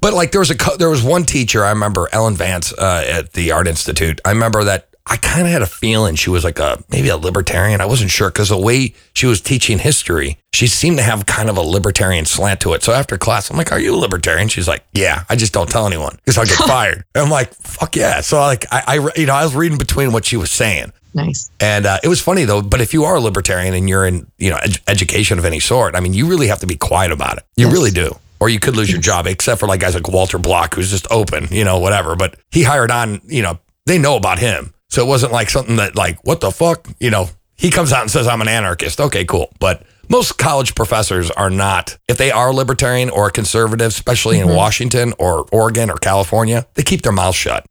But like there was a co- there was one teacher I remember Ellen Vance uh, at the Art Institute. I remember that I kind of had a feeling she was like a maybe a libertarian. I wasn't sure because the way she was teaching history, she seemed to have kind of a libertarian slant to it. So after class, I'm like, "Are you a libertarian?" She's like, "Yeah, I just don't tell anyone because I'll get fired." And I'm like, "Fuck yeah!" So like I, I you know I was reading between what she was saying. Nice. And uh, it was funny though. But if you are a libertarian and you're in, you know, ed- education of any sort, I mean, you really have to be quiet about it. You Yes. really do. Or you could lose your job, except for like guys like Walter Block, who's just open, you know, whatever. But he hired on, you know, they know about him. So it wasn't like something that like, what the fuck? You know, he comes out and says, I'm an anarchist. Okay, cool. But most college professors are not. If they are libertarian or conservative, especially in mm-hmm. Washington or Oregon or California, they keep their mouths shut.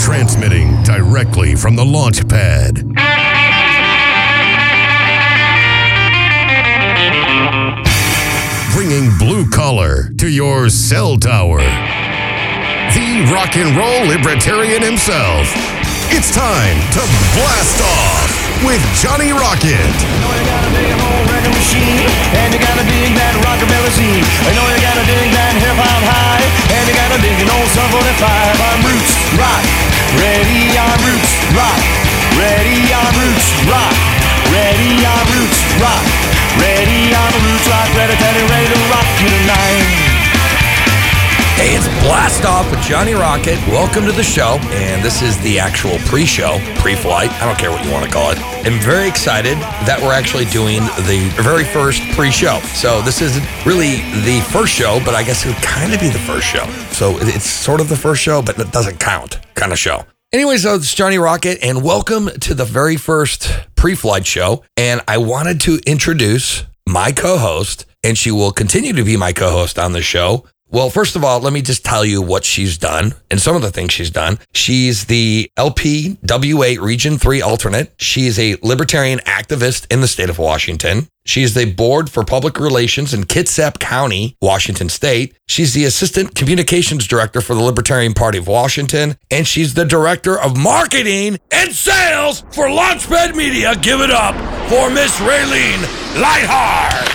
Transmitting directly from the launch pad. Bringing blue collar to your cell tower. The rock and roll libertarian himself. It's time to blast off with Johnny Rocket. and you gotta dig that rockabilly scene. I know you gotta dig that hip hop high, and you gotta dig an old Sum 45. I'm roots rock, ready on roots rock, ready on roots rock, ready on roots rock, ready on roots rock, ready, ready, ready to rock you tonight. Hey, it's Blast Off with Johnny Rocket. Welcome to the show. And this is the actual pre show, pre flight. I don't care what you want to call it. I'm very excited that we're actually doing the very first pre show. So, this isn't really the first show, but I guess it would kind of be the first show. So, it's sort of the first show, but it doesn't count kind of show. Anyways, so it's Johnny Rocket, and welcome to the very first pre flight show. And I wanted to introduce my co host, and she will continue to be my co host on the show. Well, first of all, let me just tell you what she's done and some of the things she's done. She's the LPWA Region 3 alternate. She is a libertarian activist in the state of Washington. She's the board for public relations in Kitsap County, Washington state. She's the assistant communications director for the Libertarian Party of Washington. And she's the director of marketing and sales for Launchpad Media. Give it up for Miss Raylene Lightheart.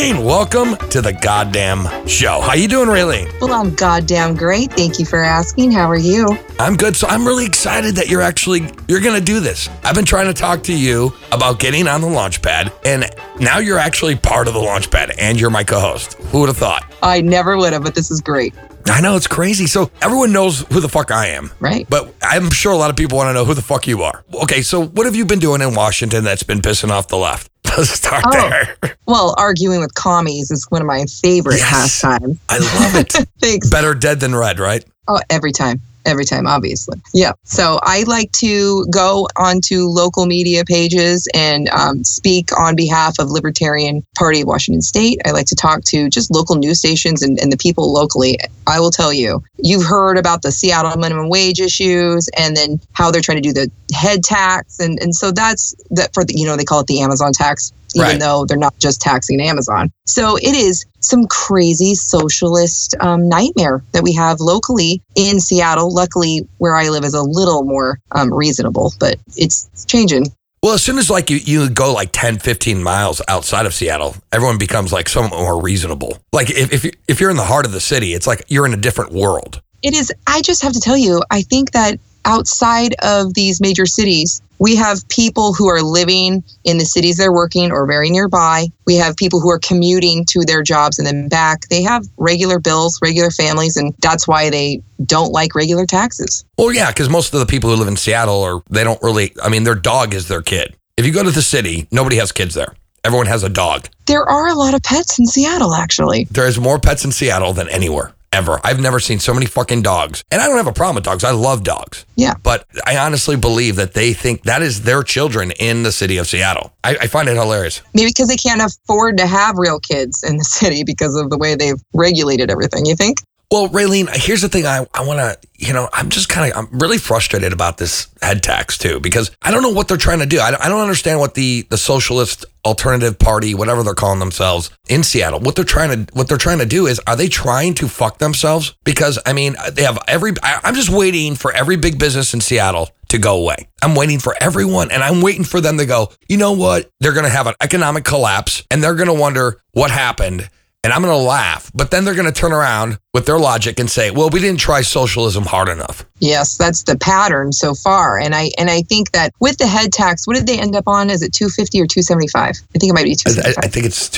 Raylene, welcome to the goddamn show. How you doing, Raylene? Well, I'm goddamn great. Thank you for asking. How are you? I'm good. So I'm really excited that you're actually you're gonna do this. I've been trying to talk to you about getting on the launch pad, and now you're actually part of the launch pad and you're my co-host. Who would have thought? I never would have, but this is great, I know it's crazy. So everyone knows who the fuck I am. right? But I'm sure a lot of people want to know who the fuck you are. Okay, so what have you been doing in Washington that's been pissing off the left? Let's start Oh. there. Well, arguing with commies is one of my favorite Yes. pastimes. I love it. Thanks. Better dead than red, right? Oh, every time. Every time, obviously. Yeah. So I like to go onto local media pages and um, speak on behalf of Libertarian Party of Washington State. I like to talk to just local news stations and, and the people locally. I will tell you, you've heard about the Seattle minimum wage issues and then how they're trying to do the head tax. And, and so that's that for the, you know, they call it the Amazon tax, even Right. though they're not just taxing Amazon. So it is some crazy socialist um, nightmare that we have locally in Seattle. Luckily, where I live is a little more um, reasonable, but it's changing. Well, as soon as like you, you go like 10, 15 miles outside of Seattle, everyone becomes like somewhat more reasonable. Like if, if, if you're in the heart of the city, it's like you're in a different world. It is, I just have to tell you, I think that outside of these major cities, we have people who are living in the cities they're working or very nearby. We have people who are commuting to their jobs and then back. They have regular bills, regular families, and that's why they don't like regular taxes. Well, yeah, because most of the people who live in Seattle are, they don't really, I mean, their dog is their kid. If you go to the city, nobody has kids there. Everyone has a dog. There are a lot of pets in Seattle, actually. There is more pets in Seattle than anywhere ever. I've never seen so many fucking dogs. And I don't have a problem with dogs. I love dogs. Yeah. But I honestly believe that they think that is their children in the city of Seattle. I, I find it hilarious. Maybe because they can't afford to have real kids in the city because of the way they've regulated everything, you think? Well, Raylene, here's the thing. I, I want to, you know, I'm just kind of, I'm really frustrated about this head tax too, because I don't know what they're trying to do. I, I don't understand what the, the socialist alternative party, whatever they're calling themselves in Seattle, what they're trying to, what they're trying to do is, are they trying to fuck themselves? Because I mean, they have every, I, I'm just waiting for every big business in Seattle to go away. I'm waiting for everyone and I'm waiting for them to go, you know what? They're going to have an economic collapse and they're going to wonder what happened and I'm going to laugh. But then they're going to turn around with their logic and say, "Well, we didn't try socialism hard enough." Yes, that's the pattern so far. And I and I think that with the head tax, what did they end up on? Is it 250 or 275? I think it might be I, 275. I think it's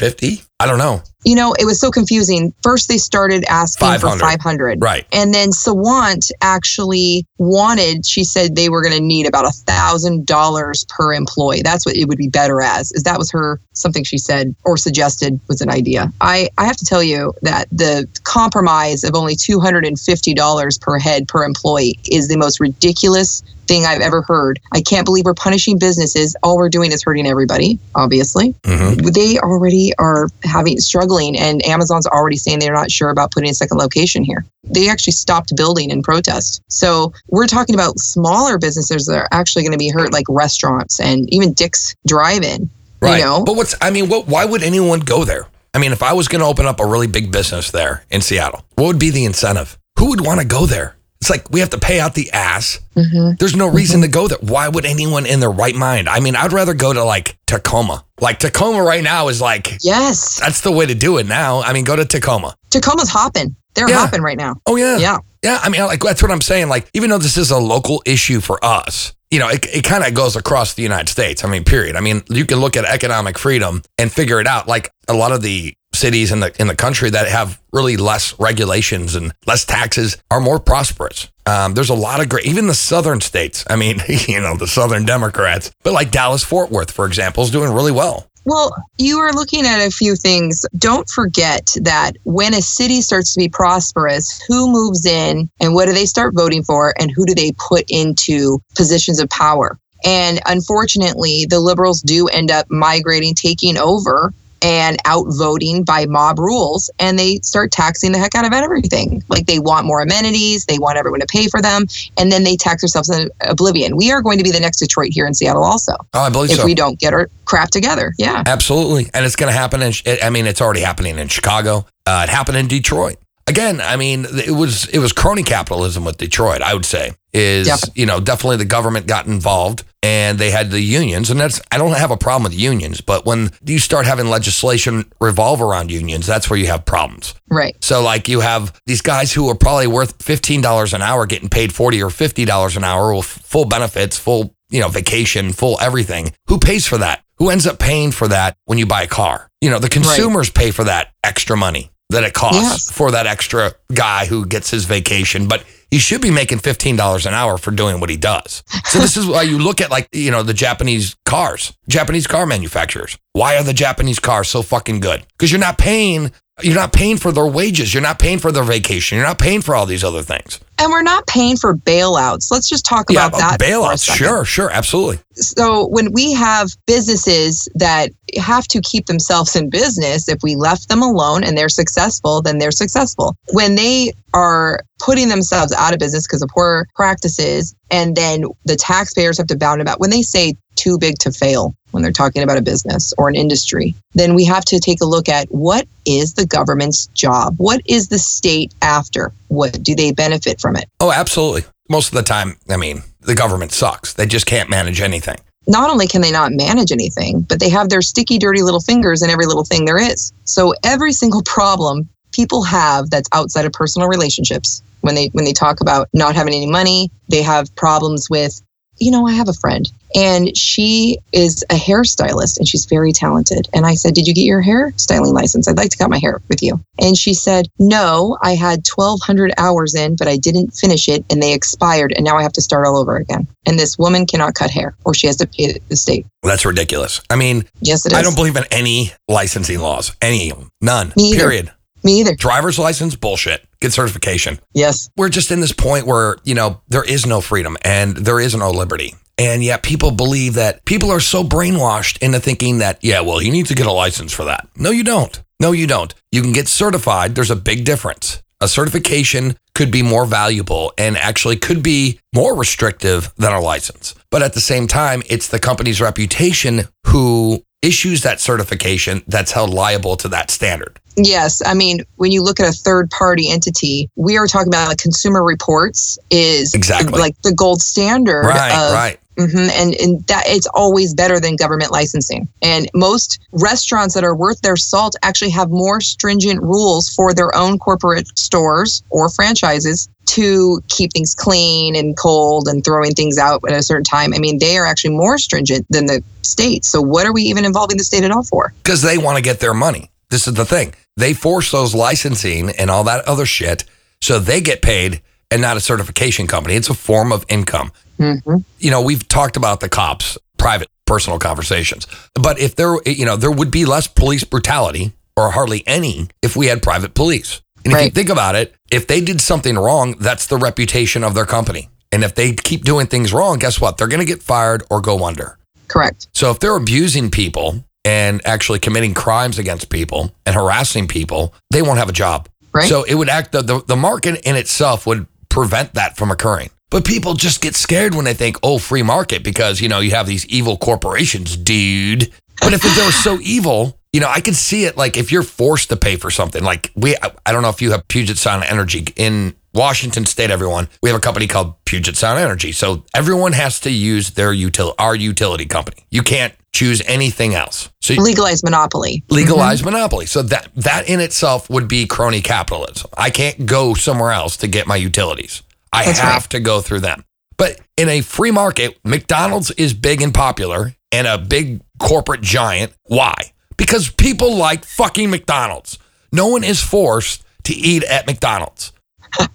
250. I don't know. you know, it was so confusing. First, they started asking 500. for 500. Right. And then Sawant actually wanted, she said they were going to need about a thousand dollars per employee. That's what it would be better as. Is that was her something she said or suggested was an idea. I, I have to tell you that the compromise of only $250 per head per employee is the most ridiculous thing I've ever heard. I can't believe we're punishing businesses. All we're doing is hurting everybody, obviously. Mhm. They already are having struggling and Amazon's already saying they're not sure about putting a second location here. They actually stopped building in protest. So we're talking about smaller businesses that are actually going to be hurt like restaurants and even Dick's drive-in. Right. You know? But what's, I mean, what, why would anyone go there? I mean, if I was going to open up a really big business there in Seattle, what would be the incentive? Who would want to go there? It's like we have to pay out the ass. Mhm. There's no reason to go there. Why would anyone in their right mind? I mean, I'd rather go to like Tacoma. Like Tacoma right now is like, Yes. that's the way to do it now. I mean, go to Tacoma. Tacoma's hopping. They're Yeah. hopping right now. Oh, yeah. Yeah. Yeah, I mean, like that's what I'm saying. Like, even though this is a local issue for us, you know, it, it kind of goes across the United States. I mean, period. I mean, you can look at economic freedom and figure it out. Like a lot of the cities in the in the country that have really less regulations and less taxes are more prosperous. Um, there's a lot of great, even the southern states. I mean, you know, the southern Democrats, but like Dallas Fort Worth, for example, is doing really well. Well, you are looking at a few things. Don't forget that when a city starts to be prosperous, who moves in and what do they start voting for and who do they put into positions of power? And unfortunately, the liberals do end up migrating, taking over and outvoting by mob rules and they start taxing the heck out of everything. Like they want more amenities, they want everyone to pay for them, and then they tax themselves in oblivion. We are going to be the next Detroit here in Seattle also Oh, I believe if so. we don't get our crap together. Yeah. Absolutely. And it's going to happen in, I mean, it's already happening in Chicago. Uh, it happened in Detroit. Again, I mean, it was it was crony capitalism with Detroit. I would say is Yep. you know definitely the government got involved and they had the unions, and that's I don't have a problem with unions, but when you start having legislation revolve around unions, that's where you have problems. Right. So like you have these guys who are probably worth fifteen dollars an hour getting paid forty or fifty dollars an hour with full benefits, full you know vacation, full everything. Who pays for that? Who ends up paying for that when you buy a car? You know the consumers pay for that extra money that it costs Yes. for that extra guy who gets his vacation, but he should be making fifteen dollars an hour for doing what he does. So this is why you look at like you know the Japanese cars, Japanese car manufacturers. Why are the Japanese cars so fucking good? Because you're not paying you're not paying for their wages, you're not paying for their vacation, you're not paying for all these other things. And we're not paying for bailouts. Let's just talk about that. bailouts, sure, sure, absolutely. So when we have businesses that have to keep themselves in business, if we left them alone and they're successful, then they're successful. When they are putting themselves out of business because of poor practices, and then the taxpayers have to bound about when they say too big to fail when they're talking about a business or an industry, then we have to take a look at what is the government's job? What is the state after? What do they benefit from it? Oh, absolutely. Most of the time, I mean, the government sucks. They just can't manage anything. not only can they not manage anything, but they have their sticky, dirty little fingers in every little thing there is. So every single problem people have that's outside of personal relationships, when they when they talk about not having any money, they have problems with, you know, I have a friend and she is a hairstylist and she's very talented. And I said, Did you get your hair styling license? I'd like to cut my hair with you. And she said, No, I had 1,200 hours in, but I didn't finish it and they expired. And now I have to start all over again. And this woman cannot cut hair or she has to pay the state. That's ridiculous. I mean, Yes, it is. I don't believe in any licensing laws, any none. Period. Me either. Driver's license, bullshit. Get certification. Yes. We're just in this point where, you know, there is no freedom and there is no liberty. And yet people believe that people are so brainwashed into thinking that, yeah, well, you need to get a license for that. No, you don't. No, you don't. You can get certified. There's a big difference. a certification could be more valuable and actually could be more restrictive than a license. But at the same time, it's the company's reputation who issues that certification that's held liable to that standard. Yes, I mean when you look at a third party entity, we are talking about like consumer reports is Exactly. like the gold standard. Right, of, right. Mhm, and and that it's always better than government licensing. And most restaurants that are worth their salt actually have more stringent rules for their own corporate stores or franchises to keep things clean and cold and throwing things out at a certain time. I mean, they are actually more stringent than the state. So what are we even involving the state at all for? because they want to get their money. This is the thing. They force those licensing and all that other shit so they get paid and not a certification company. It's a form of income. Hmm You know, we've talked about the cops, private, personal conversations. But if there, you know, there would be less police brutality or hardly any if we had private police. And if you think about it, if they did something wrong, that's the reputation of their company. And if they keep doing things wrong, guess what? They're going to get fired or go under. Correct. So if they're abusing people and actually committing crimes against people and harassing people, they won't have a job. Right. So it would act the, the the market in itself would prevent that from occurring. But people just get scared when they think, "Oh, free market," because you know you have these evil corporations, dude. But if they were so evil, you know, I could see it. Like if you're forced to pay for something, like we, I, don't know if you have Puget Sound Energy in Washington State. Everyone, we have a company called Puget Sound Energy, so everyone has to use their util our utility company. You can't choose anything else. So Legalized monopoly. legalized monopoly. So that that in itself would be crony capitalism. I can't go somewhere else to get my utilities. I That's have right. to go through them. But in a free market, McDonald's is big and popular and a big corporate giant. Why? Because people like fucking McDonald's. No one is forced to eat at McDonald's.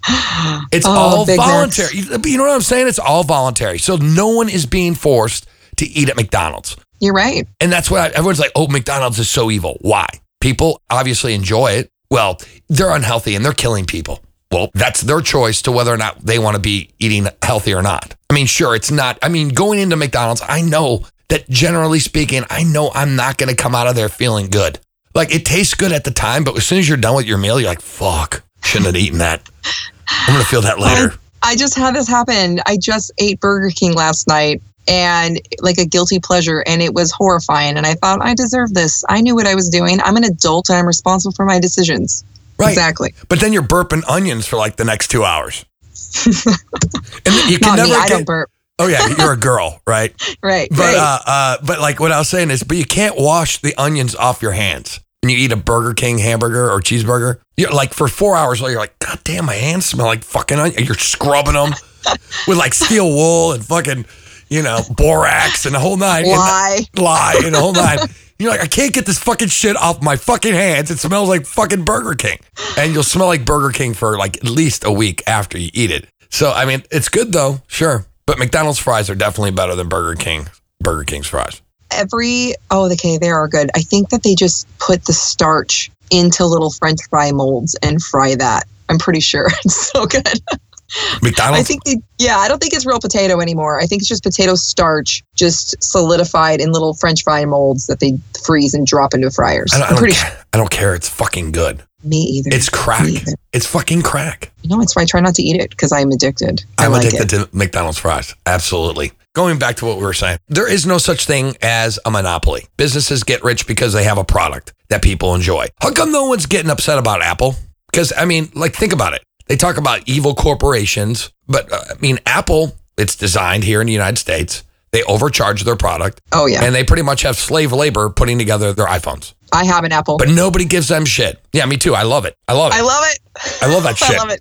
It's Oh, all voluntary. You you know what I'm saying? It's all voluntary. So no one is being forced to eat at McDonald's. You're right. And that's why everyone's like, oh, McDonald's is so evil. Why? People obviously enjoy it. Well, they're unhealthy and they're killing people. That's their choice to whether or not they want to be eating healthy or not. I mean, sure, it's not. I mean, going into McDonald's, I know that generally speaking, I know I'm not going to come out of there feeling good. Like it tastes good at the time, but as soon as you're done with your meal, you're like, fuck, shouldn't have eaten that. I'm going to feel that later. I just had this happen. I just ate Burger King last night and like a guilty pleasure and it was horrifying and I thought I deserve this. I knew what I was doing. I'm an adult and I'm responsible for my decisions. Right. Exactly. But then you're burping onions for like the next two hours. and you can Not never me. I don't burp. Oh yeah, you're a girl, right? Right. But right. uh, uh, but like what I was saying is, but you can't wash the onions off your hands when you eat a Burger King hamburger or cheeseburger. You're like for four hours, you're like, God damn, my hands smell like fucking onion. You're scrubbing them with like steel wool and fucking, you know, borax and the whole nine. And Lie. lie and the whole nine. You're like, I can't get this fucking shit off my fucking hands. It smells like fucking Burger King. And you'll smell like Burger King for like at least a week after you eat it. So, I mean, it's good though, sure. But McDonald's fries are definitely better than Burger King, Burger King's fries. Every oh okay, they are good. I think that they just put the starch into little French fry molds and fry that. I'm pretty sure it's so good. McDonald's, I think they, yeah, I don't think it's real potato anymore. I think it's just potato starch, just solidified in little French fry molds that they freeze and drop into fryers. I don't, I don't pretty care. I don't care. It's fucking good. Me either. It's crack. Either. It's fucking crack. No, it's why I try not to eat it because I'm addicted. I'm like addicted it. to McDonald's fries. Absolutely. Going back to what we were saying, there is no such thing as a monopoly. Businesses get rich because they have a product that people enjoy. How come no one's getting upset about Apple? Because, I mean, like, think about it. They talk about evil corporations, but uh, I mean, Apple, it's designed here in the United States. They overcharge their product Oh yeah, and they pretty much have slave labor putting together their iPhones. I have an apple. But nobody gives them shit. Yeah, me too. I love it. I love it. I love it. I love that shit. I love it.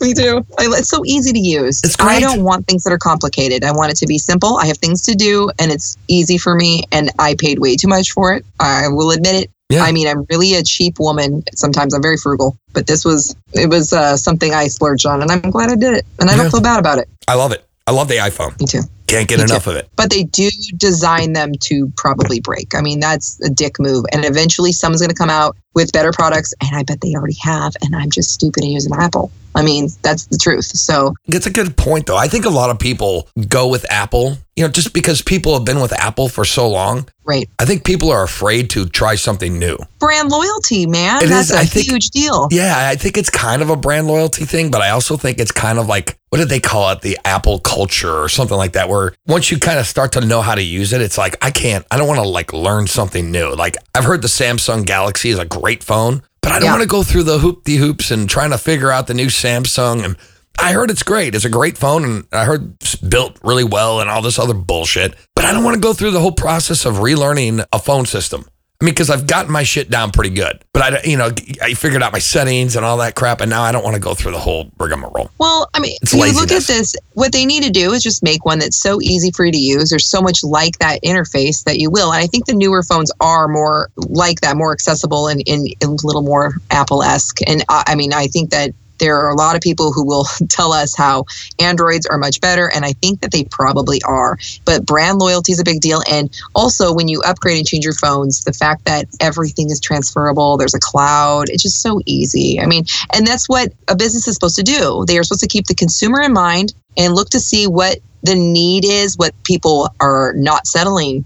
Me too. I, it's so easy to use. It's great. I don't want things that are complicated. I want it to be simple. I have things to do, and it's easy for me. And I paid way too much for it. I will admit it. Yeah. I mean, I'm really a cheap woman. Sometimes I'm very frugal, but this was it was uh, something I splurged on, and I'm glad I did it. And I Yeah. don't feel bad about it. I love it. I love the iPhone. Me too. Can't get Me too. enough of it. But they do design them to probably break. I mean, that's a dick move. And eventually, someone's going to come out with better products, and I bet they already have. And I'm just stupid and using Apple. I mean, that's the truth. So It's a good point, though. I think a lot of people go with Apple, you know, just because people have been with Apple for so long. right, I think people are afraid to try something new. brand loyalty, man. It that's is, a I think- huge deal. Yeah, I think it's kind of a brand loyalty thing, but I also think it's kind of like what did they call it? The Apple culture or something like that, where once you kind of start to know how to use it, it's like, I can't, I don't want to like learn something new. Like I've heard the Samsung Galaxy is a great phone, but I don't Yeah. want to go through the hoop de hoops and trying to figure out the new Samsung. And I heard it's great. It's a great phone and I heard it's built really well and all this other bullshit, but I don't want to go through the whole process of relearning a phone system. I mean, because I've gotten my shit down pretty good, but I, you know, I figured out my settings and all that crap, and now I don't want to go through the whole rigmarole. Well, I mean, It's you look at this, what they need to do is just make one that's so easy for you to use. There's so much like that interface that you will. And I think the newer phones are more like that, more accessible and, and, and a little more Apple esque. And I, I mean, I think that there are a lot of people who will tell us how Androids are much better. And I think that they probably are. But brand loyalty is a big deal. And also, when you upgrade and change your phones, the fact that everything is transferable, there's a cloud, it's just so easy. I mean, and that's what a business is supposed to do. They are supposed to keep the consumer in mind and look to see what the need is, what people are not settling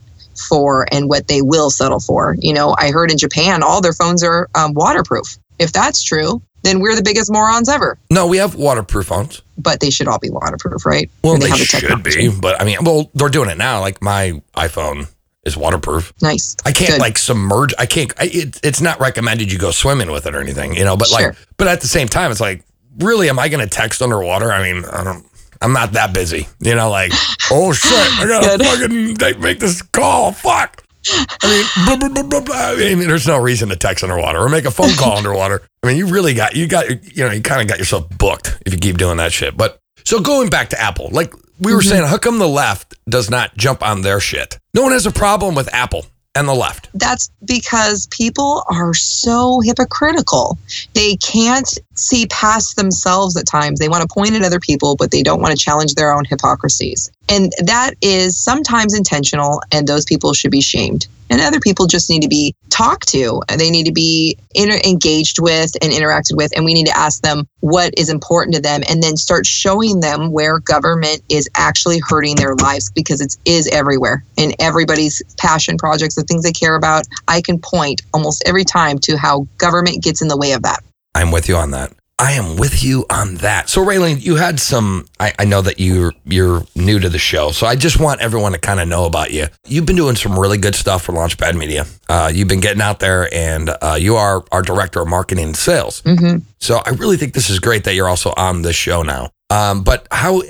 for, and what they will settle for. You know, I heard in Japan, all their phones are um, waterproof. If that's true, then we're the biggest morons ever. No, we have waterproof phones. But they should all be waterproof, right? Well, And they, the should be, but I mean, well, they're doing it now. Like my iPhone is waterproof. Nice. I can't Good. like submerge. I can't. I, it, it's not recommended you go swimming with it or anything, you know. But Sure. like, but at the same time, it's like, really, am I going to text underwater? I mean, I don't. I'm not that busy, you know. Like, oh shit, I gotta fucking make this call. Fuck. I mean, blah, blah, blah. I mean, there's no reason to text underwater or make a phone call underwater. I mean, you really got you got you know you kind of got yourself booked if you keep doing that shit. But so going back to Apple, like we were mm-hmm. saying, how come the left does not jump on their shit? No one has a problem with Apple and the left. That's because people are so hypocritical. They can't see past themselves at times. They want to point at other people, but they don't want to challenge their own hypocrisies. And that is sometimes intentional, and those people should be shamed. And other people just need to be talked to. They need to be inter- engaged with and interacted with. And we need to ask them what is important to them and then start showing them where government is actually hurting their lives because it is everywhere in everybody's passion projects, the things they care about. I can point almost every time to how government gets in the way of that. I'm with you on that. I am with you on that. So, Raylene, you had some. I, I know that you're you're new to the show, so I just want everyone to kind of know about you. You've been doing some really good stuff for Launchpad Media. Uh, you've been getting out there, and uh, you are our director of marketing and sales. hmm So, I really think this is great that you're also on this show now. Um, but how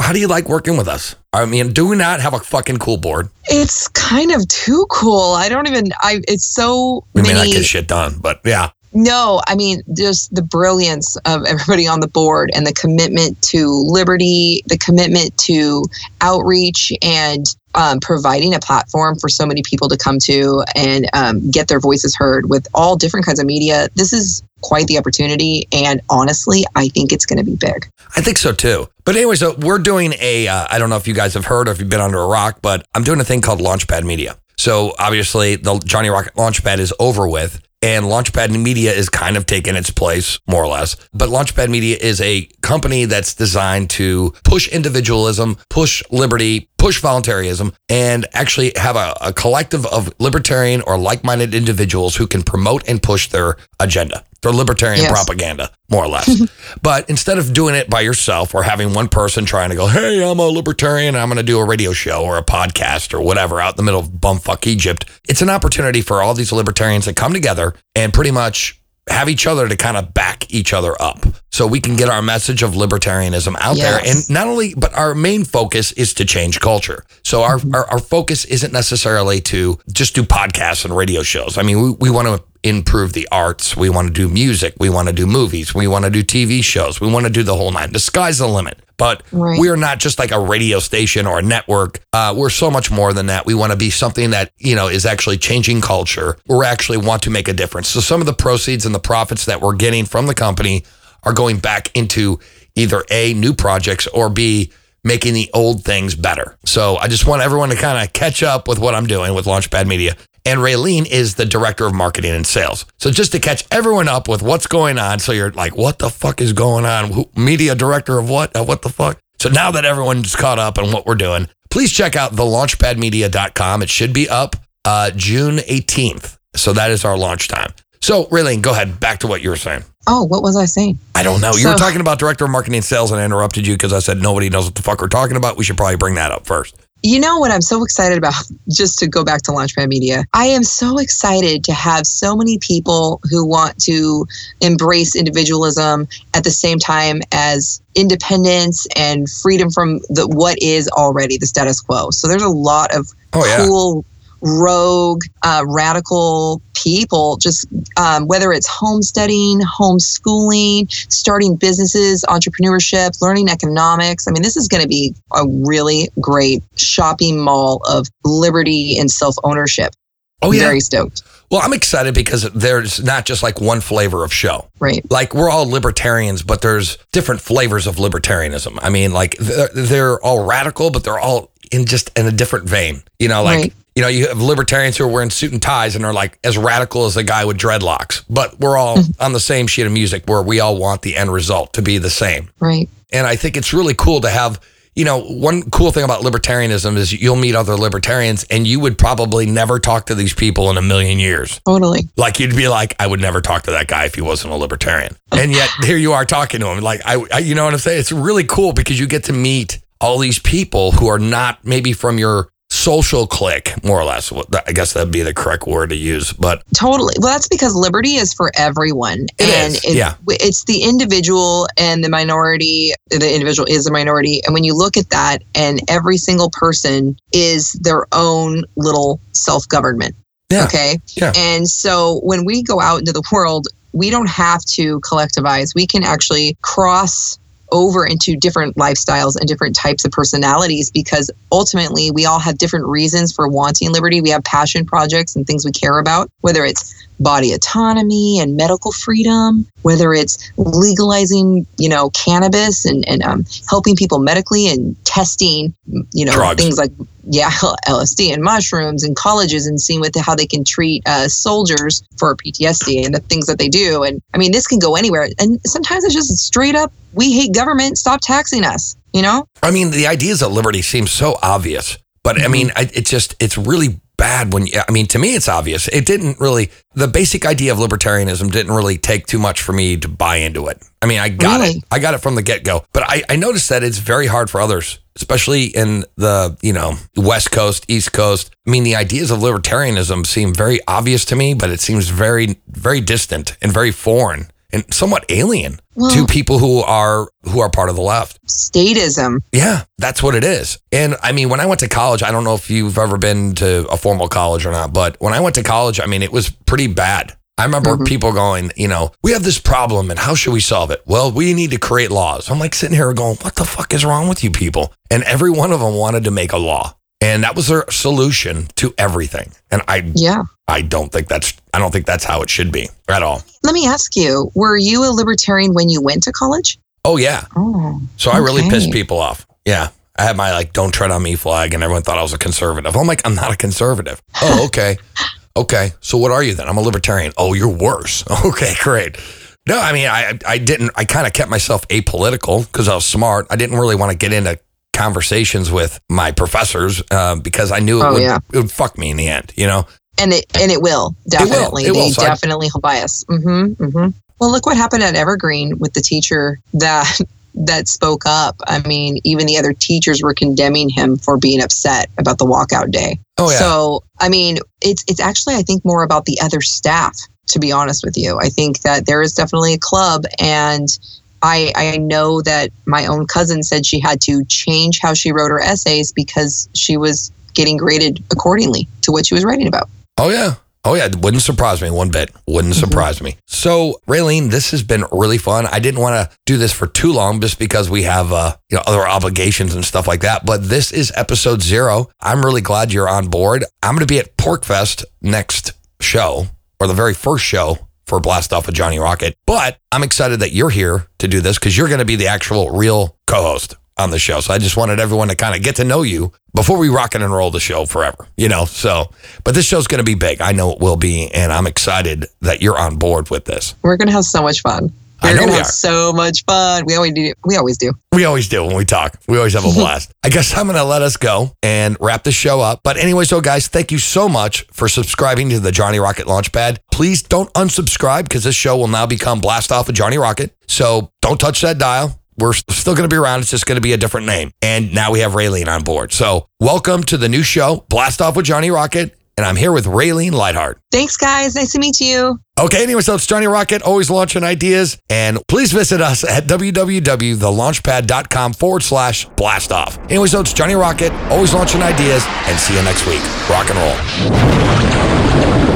how do you like working with us? I mean, do we not have a fucking cool board? It's kind of too cool. I don't even. I. It's so We may not many. get shit done, but yeah, No, I mean, just the brilliance of everybody on the board and the commitment to liberty, the commitment to outreach and um, providing a platform for so many people to come to and um, get their voices heard with all different kinds of media. This is quite the opportunity. And honestly, I think it's going to be big. I think so too. But anyway, so we're doing a. Uh, I don't know if you guys have heard or if you've been under a rock, but I'm doing a thing called Launchpad Media. So obviously, the Johnny Rocket Launchpad is over with, and Launchpad Media is kind of taking its place, more or less. But Launchpad Media is a company that's designed to push individualism, push liberty, push voluntarism, and actually have a, a collective of libertarian or like-minded individuals who can promote and push their agenda, their libertarian Yes. propaganda, more or less. but instead of doing it by yourself or having one person trying to go, hey, I'm a libertarian, I'm going to do a radio show or a podcast or whatever out in the middle of bumfuck Egypt, it's an opportunity for all these libertarians to come together and pretty much have each other to kind of back each other up. So we can get our message of libertarianism out there and not only but our main focus is to change culture. So our, mm-hmm. our, our focus isn't necessarily to just do podcasts and radio shows. I mean we, we want to improve the arts. We want to do music. We want to do movies. We want to do tv shows. We want to do the whole nine. The sky's the limit but Right. we are not just like a radio station or a network. Uh, we're so much more than that. We want to be something that, you know, is actually changing culture. We actually want to make a difference. So some of the proceeds and the profits that we're getting from the company are going back into either A, new projects or B, making the old things better. So I just want everyone to kind of catch up with what I'm doing with Launchpad Media. And Raylene is the director of marketing and sales. So just to catch everyone up with what's going on, so you're like, what the fuck is going on? Who, media director of what? Uh, what the fuck? So now that everyone's caught up on what we're doing, please check out thelaunchpadmedia.com. It should be up uh, June 18th. So that is our launch time. So Raylene, go ahead. Back to what you were saying. Oh, what was I saying? I don't know. You were talking about director of marketing and sales, and I interrupted you because I said nobody knows what the fuck we're talking about. We should probably bring that up first. You know what I'm so excited about? Just to go back to Launchpad Media, I am so excited to have so many people who want to embrace individualism at the same time as independence and freedom from the what is already the status quo. So there's a lot of Oh, yeah. cool, rogue, uh, radical people. Just um, whether it's homesteading, homeschooling, starting businesses, entrepreneurship, learning economics. I mean, this is going to be a really great shopping mall of liberty and self ownership. Oh yeah. Very stoked. Well, I'm excited because there's not just like one flavor of show. Right. Like we're all libertarians, but there's different flavors of libertarianism. I mean, like they're, they're all radical, but they're all in just in a different vein. You know, like Right. You know, you have libertarians who are wearing suit and ties and are like as radical as a guy with dreadlocks, but we're all mm-hmm. on the same sheet of music where we all want the end result to be the same. Right. And I think it's really cool to have, you know, one cool thing about libertarianism is you'll meet other libertarians and you would probably never talk to these people in a million years. Totally. Like you'd be like, I would never talk to that guy if he wasn't a libertarian. And yet here you are talking to him. Like I, I you know what I'm saying? It's really cool because you get to meet all these people who are not maybe from your social clique, more or less. I guess that'd be the correct word to use. But Totally. Well, that's because liberty is for everyone. It and is, it- yeah. it's the individual and the minority. The individual is a minority. And when you look at that, and every single person is their own little self government. Yeah. Okay. Yeah. And so when we go out into the world, we don't have to collectivize. We can actually cross over into different lifestyles and different types of personalities because ultimately we all have different reasons for wanting liberty. We have passion projects and things we care about, whether it's body autonomy and medical freedom, whether it's legalizing, you know, cannabis and, and um, helping people medically and testing, you know, Drugs. things like yeah, LSD and mushrooms and colleges and seeing what the, how they can treat uh, soldiers for PTSD and the things that they do. And I mean, this can go anywhere. And sometimes it's just straight up, we hate government. Stop taxing us. You know? I mean, the ideas of liberty seem so obvious, but I mean, I, it's just, it's really bad when, you, I mean, to me, it's obvious. It didn't really, the basic idea of libertarianism didn't really take too much for me to buy into it. I mean, I got Really? it. I got it from the get go, but I, I noticed that it's very hard for others, especially in the, you know, West Coast, East Coast. I mean, the ideas of libertarianism seem very obvious to me, but it seems very, very distant and very foreign and somewhat alien to people who are, who are part of the left. Statism. Yeah, that's what it is. And I mean, when I went to college, I don't know if you've ever been to a formal college or not, but when I went to college, I mean, it was pretty bad. I remember mm-hmm. people going, you know, we have this problem and how should we solve it? Well, we need to create laws. I'm like sitting here going, what the fuck is wrong with you people? And every one of them wanted to make a law. And that was their solution to everything. And I Yeah. I don't think that's I don't think that's how it should be at all. Let me ask you, were you a libertarian when you went to college? Oh yeah. Oh. So I really pissed people off. Yeah. I had my like don't tread on me flag and everyone thought I was a conservative. I'm like, I'm not a conservative. Oh, okay. okay. So what are you then? I'm a libertarian. Oh, you're worse. Okay, great. No, I mean, I I didn't I kind of kept myself apolitical because I was smart. I didn't really want to get into conversations with my professors uh, because I knew it Oh, would yeah. it would fuck me in the end, you know? And it and it will definitely. It will. They So I- definitely hold bias. Mm-hmm, mm-hmm. Well, look what happened at Evergreen with the teacher that that spoke up. I mean, even the other teachers were condemning him for being upset about the walkout day. Oh yeah. So, I mean, it's it's actually I think more about the other staff. To be honest with you, I think that there is definitely a club, and I I know that my own cousin said she had to change how she wrote her essays because she was getting graded accordingly to what she was writing about. Oh yeah. Oh yeah, it wouldn't surprise me one bit. Wouldn't Mm-hmm. surprise me. So, Raylene, this has been really fun. I didn't want to do this for too long just because we have uh, you know other obligations and stuff like that. But this is episode zero. I'm really glad you're on board. I'm going to be at PorcFest next show or the very first show for Blast Off with Johnny Rocket. But I'm excited that you're here to do this because you're going to be the actual real co-host. on the show. So I just wanted everyone to kind of get to know you before we rock and roll the show forever, you know? So, but this show's going to be big. I know it will be. And I'm excited that you're on board with this. We're going to have so much fun. I We're know gonna we have are. so much fun. We always do. We always do. We always do when we talk. We always have a blast. I guess I'm going to let us go and wrap the show up. But anyway, so guys, thank you so much for subscribing to the Johnny Rocket Launchpad. Please don't unsubscribe because this show will now become Blast Off with Johnny Rocket. So don't touch that dial. We're still going to be around. It's just going to be a different name. And now we have Raylene on board. So welcome to the new show, Blast Off with Johnny Rocket. And I'm here with Raylene Lightheart. Thanks, guys. Nice to meet you. Okay, anyway, so it's Johnny Rocket, always launching ideas. And please visit us at www.thelaunchpad.com forward slash blast off. Anyway, so it's Johnny Rocket, always launching ideas, and see you next week. Rock and roll.